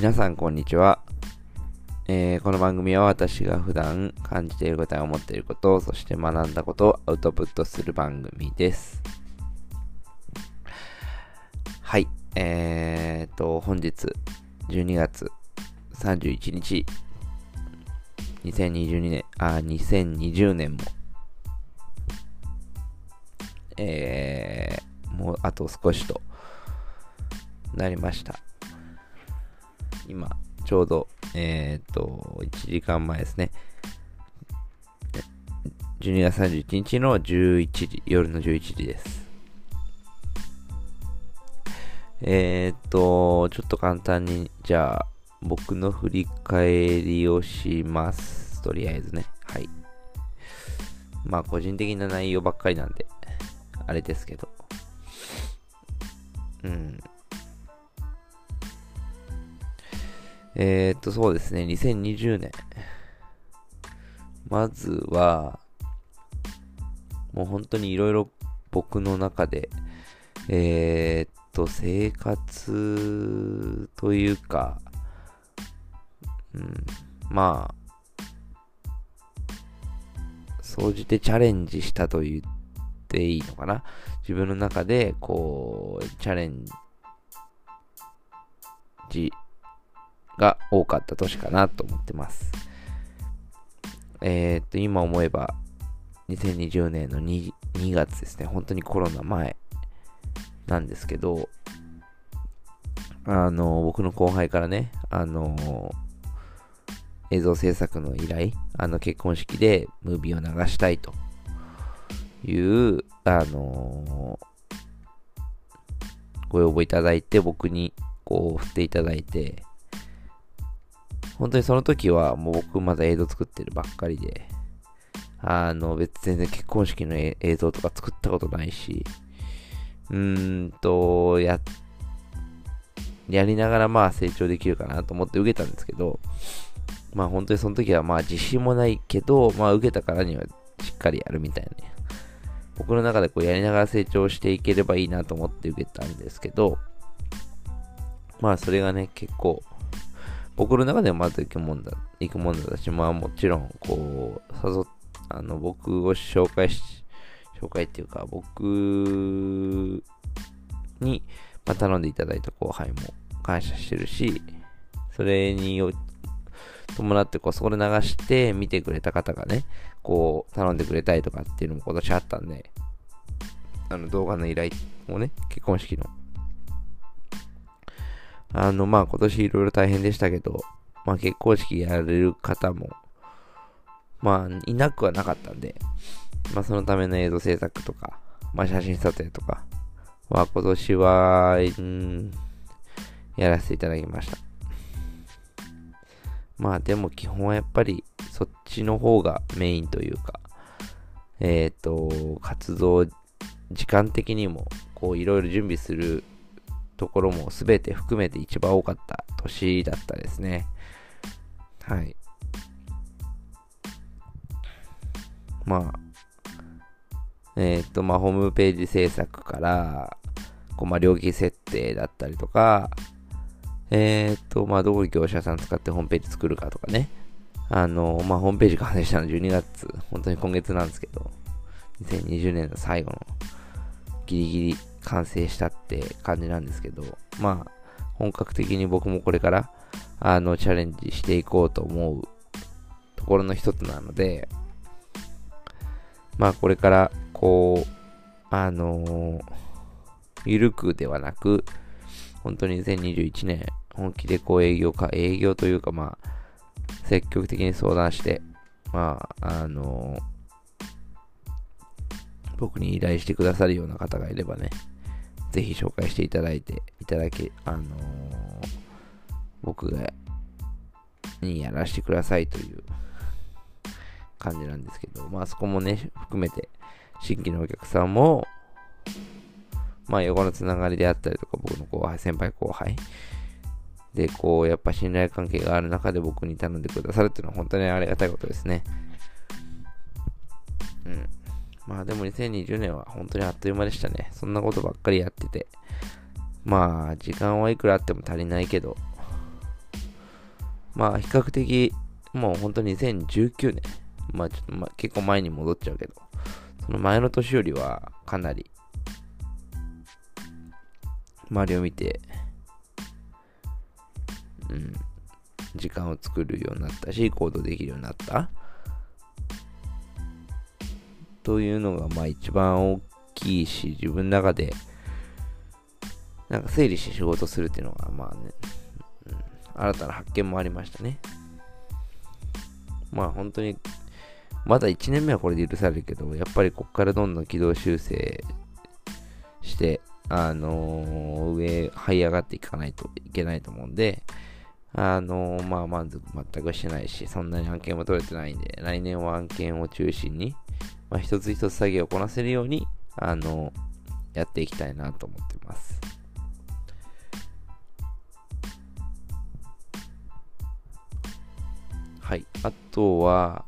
皆さんこんにちは、えーこの番組は私が普段感じていることや思っていること、そして学んだことをアウトプットする番組です。はい、えーと、本日12月31日、2022年、あ、2020年も、えー、もうあと少しとなりました。今、ちょうど、えっ、と、1時間前ですね。12月31日の11時、夜の11時です。えっ、と、ちょっと簡単に、じゃあ、僕の振り返りをします。とりあえずね。はい。まあ、個人的な内容ばっかりなんで、あれですけど。うん。えー、っと、そうですね、2020年。まずは、もう本当にいろいろ僕の中で、えー、っと、生活というか、うん、まあ、総じてチャレンジしたと言っていいのかな。自分の中で、こう、チャレンジが多かった年かなと思ってます。えー、っと、今思えば、2020年の 2, 2月ですね。本当にコロナ前なんですけど、あの、僕の後輩からね、あの、映像制作の依頼、あの、結婚式でムービーを流したいという、あの、ご要望いただいて、僕にこう振っていただいて、本当にその時はもう僕まだ映像作ってるばっかりで、あの別に全然結婚式の映像とか作ったことないし、うーんと、や、やりながらまあ成長できるかなと思って受けたんですけど、まあ本当にその時はまあ自信もないけど、まあ受けたからにはしっかりやるみたいなね。僕の中でこうやりながら成長していければいいなと思って受けたんですけど、まあそれがね、結構、僕の中でもまず行くもんだ、行くもんだし、まあもちろん、こう、誘っ、あの、僕を紹介し、紹介っていうか、僕に、まあ、頼んでいただいた後輩も感謝してるし、それによ伴って、こう、そこで流して見てくれた方がね、こう、頼んでくれたりとかっていうのも今年あったんで、あの、動画の依頼をね、結婚式のあの、まあ今年いろいろ大変でしたけど、まあ結婚式やれる方も、まあいなくはなかったんで、まあそのための映像制作とか、まあ写真撮影とかは今年は、うんやらせていただきました。まあでも基本はやっぱりそっちの方がメインというか、えっ、ー、と、活動時間的にもこういろいろ準備するところも全て含めて一番多かった年だったですね。はい。まあ、えっ、と、まあ、ホームページ制作から、こうまあ、料金設定だったりとか、えっ、と、まあ、どういう業者さん使ってホームページ作るかとかね。あの、まあ、ホームページ完成したの12月、本当に今月なんですけど、2020年の最後のギリギリ完成したって感じなんですけど、まあ、本格的に僕もこれから、あの、チャレンジしていこうと思うところの一つなので、まあ、これから、こう、あのー、ゆるくではなく、本当に2021年、本気でこう営業か、営業というか、まあ、積極的に相談して、まあ、あのー、僕に依頼してくださるような方がいればね、ぜひ紹介していただいて、いただけ、あのー、僕が、にやらせてくださいという感じなんですけど、まあそこもね、含めて、新規のお客さんも、まあ横のつながりであったりとか、僕の後輩、先輩後輩、で、こう、やっぱ信頼関係がある中で僕に頼んでくださるっていうのは本当にありがたいことですね。うん。まあでも2020年は本当にあっという間でしたね。そんなことばっかりやってて。まあ時間はいくらあっても足りないけど、まあ比較的、もう本当に2019年、まあちょっと、まあ、結構前に戻っちゃうけど、その前の年よりはかなり、周りを見て、うん、時間を作るようになったし、行動できるようになった。というのが、まあ一番大きいし、自分の中で、なんか整理して仕事するっていうのが、まあね、うん、新たな発見もありましたね。まあ本当に、まだ1年目はこれで許されるけど、やっぱりこっからどんどん軌道修正して、あのー、上、這い上がっていかないといけないと思うんで、あのー、まあ満足全くしてないし、そんなに案件も取れてないんで、来年は案件を中心に、まあ、一つ一つ作業をこなせるように、あの、やっていきたいなと思ってます。はい。あとは、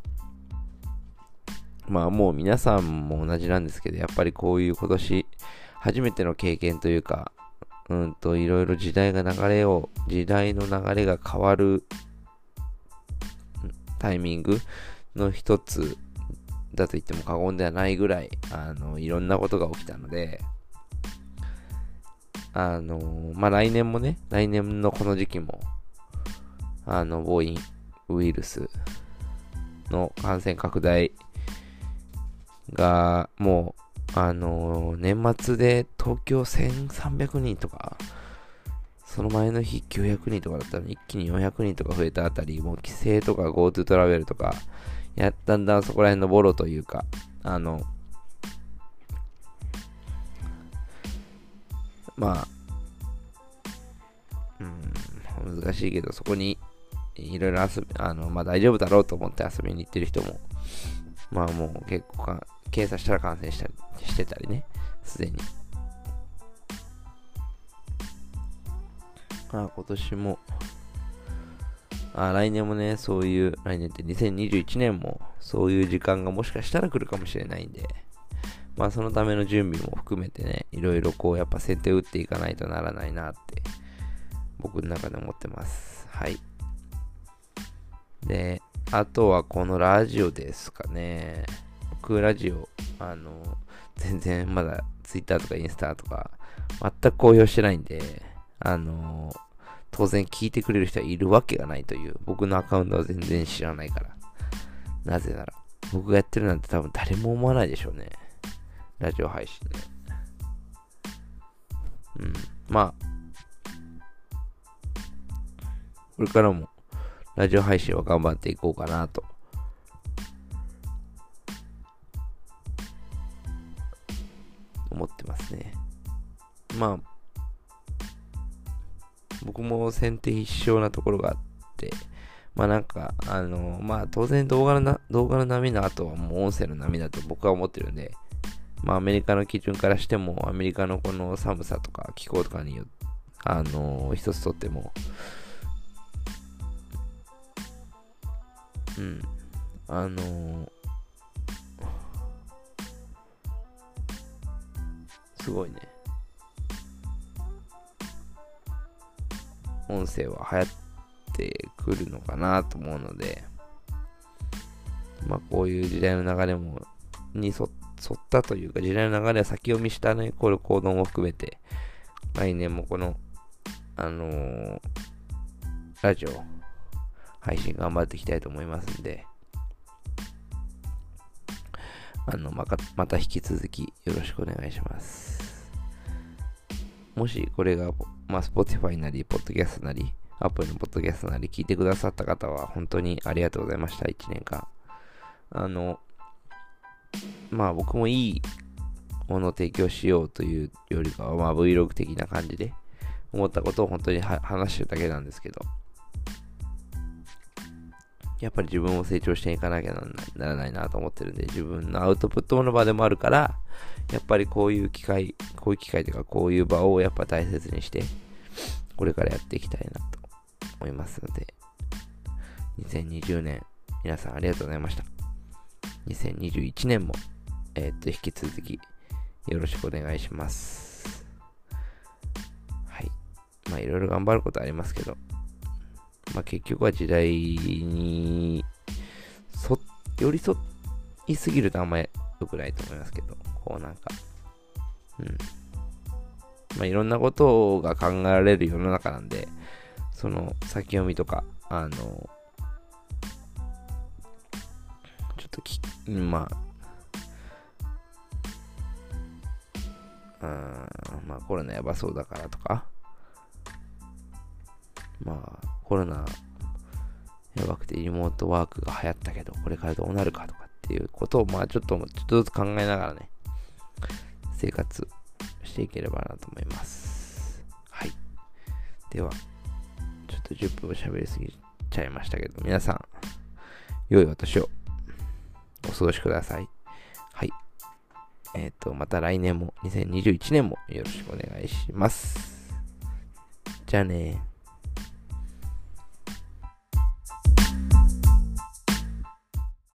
まあもう皆さんも同じなんですけど、やっぱりこういう今年初めての経験というか、うんといろいろ時代が流れを、時代の流れが変わるタイミングの一つだと言っても過言ではないぐらい、あの、いろんなことが起きたので、あの、まあ、来年もね、来年のこの時期も、あの、ボーインウイルスの感染拡大がもう、あの、年末で東京1300人とか、その前の日900人とかだったら一気に400人とか増えたあたり、もう規制とか GoTo トラベルとか、やだんだんそこら辺のボロというか、あの、まあ、うん、難しいけど、そこにいろいろ遊び、あの、まあ大丈夫だろうと思って遊びに行ってる人も、まあもう結構か、検査したら感染したりしてたりね、すでに。まあ今年も、あ来年もね、そういう、来年って2021年もそういう時間がもしかしたら来るかもしれないんで、まあそのための準備も含めてね、いろいろこうやっぱ先手打っていかないとならないなって僕の中で思ってます。はい。で、あとはこのラジオですかね。僕ラジオ、あの、全然まだ Twitter とかインスタとか全く公表してないんで、あの、当然聞いてくれる人はいるわけがないという、僕のアカウントは全然知らないから。なぜなら、僕がやってるなんて多分誰も思わないでしょうね。ラジオ配信で。うん。まあ、これからもラジオ配信は頑張っていこうかなと。思ってますね。まあ、僕も先手必勝なところがあって、まあなんか、あの、まあ当然動画のな動画の波の後はもう音声の波だと僕は思ってるんで、まあアメリカの基準からしても、アメリカのこの寒さとか気候とかによって、あの、一つとっても、うん。あの、すごいね。音声は流行ってくるのかなと思うので、まあこういう時代の流れも、に沿ったというか、時代の流れは先読みしたね、これ行動も含めて、来年もこの、あのー、ラジオ、配信頑張っていきたいと思いますんで、あの、ままた引き続きよろしくお願いします。もしこれが、まあ、Spotify なり、Podcast なり、Apple の Podcast なり聞いてくださった方は本当にありがとうございました。1年間。あの、まあ僕もいいものを提供しようというよりかは、まあ Vlog 的な感じで思ったことを本当に話してるだけなんですけど、やっぱり自分を成長していかなきゃならないなと思ってるんで、自分のアウトプットの場でもあるから、やっぱりこういう機会、こういう機会というか、こういう場をやっぱ大切にして、これからやっていきたいなと思いますので、2020年、皆さんありがとうございました。2021年も、えー、っと、引き続き、よろしくお願いします。はい。まあ、いろいろ頑張ることありますけど、まあ結局は時代に、寄り添いすぎるとあんまり良くないと思いますけど、こうなんか、うん。まあいろんなことが考えられる世の中なんで、その先読みとか、あの、ちょっとき、まあ、うん、まあコロナやばそうだからとか、まあコロナやばくてリモートワークが流行ったけど、これからどうなるかとかっていうことを、まあちょっと、ちょっとずつ考えながらね、生活していければなと思います。はい。では、ちょっと10分喋りすぎちゃいましたけど、皆さん、良いお年をお過ごしください。はい。えっ、ー、と、また来年も、2021年もよろしくお願いします。じゃあね